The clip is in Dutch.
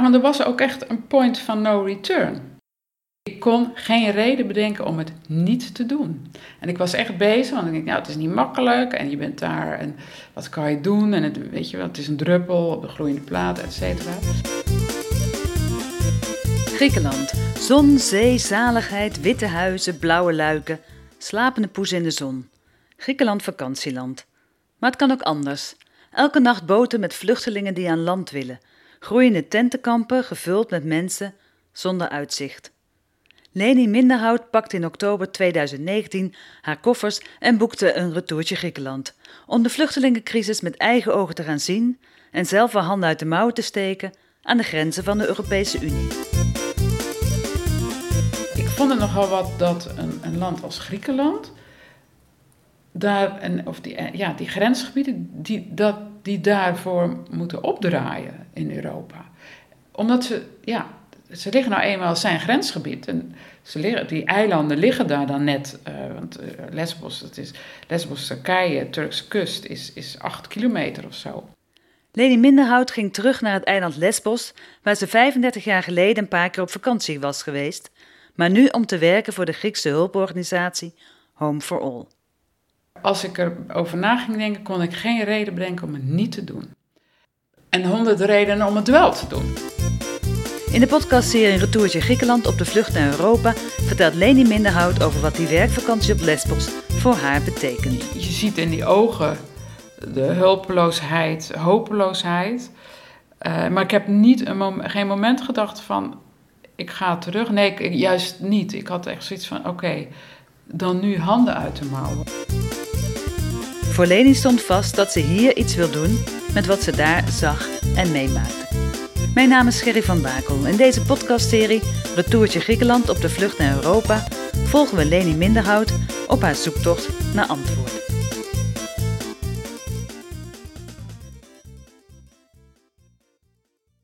Want er was ook echt een point van no return. Ik kon geen reden bedenken om het niet te doen. En ik was echt bezig, want ik denk, nou, het is niet makkelijk en je bent daar en wat kan je doen? En het, weet je wel, het is een druppel op de gloeiende plaat, et cetera. Griekenland. Zon, zee, zaligheid, witte huizen, blauwe luiken, slapende poes in de zon. Griekenland vakantieland. Maar het kan ook anders. Elke nacht boten met vluchtelingen die aan land willen. Groeiende tentenkampen gevuld met mensen zonder uitzicht. Leni Minderhout pakte in oktober 2019 haar koffers en boekte een retourtje Griekenland. Om de vluchtelingencrisis met eigen ogen te gaan zien en zelf haar handen uit de mouwen te steken aan de grenzen van de Europese Unie. Ik vond het nogal wat dat een, een land als Griekenland, daar, en, of die, ja, die grensgebieden, die, dat, die daarvoor moeten opdraaien in Europa. Omdat ze, ja, ze liggen nou eenmaal zijn grensgebied. En ze die eilanden liggen daar dan net. Uh, want uh, Lesbos, dat is, Lesbos, Turkije, Turkse kust, is, is acht kilometer of zo. Leni Minderhout ging terug naar het eiland Lesbos, waar ze 35 jaar geleden een paar keer op vakantie was geweest, maar nu om te werken voor de Griekse hulporganisatie Home for All. Als ik erover na ging denken, kon ik geen reden bedenken om het niet te doen. En honderd redenen om het wel te doen. In de podcastserie Retourtje Griekenland op de vlucht naar Europa vertelt Leni Minderhout over wat die werkvakantie op Lesbos voor haar betekent. Je ziet in die ogen de hulpeloosheid, hopeloosheid. Uh, maar ik heb niet een mom geen moment gedacht van ik ga terug. Nee, ik, juist niet. Ik had echt zoiets van oké, okay, dan nu handen uit de mouwen. Voor Leni stond vast dat ze hier iets wil doen met wat ze daar zag en meemaakte. Mijn naam is Gerry van Bakel. In deze podcastserie Retourtje Griekenland op de vlucht naar Europa volgen we Leni Minderhout op haar zoektocht naar antwoorden.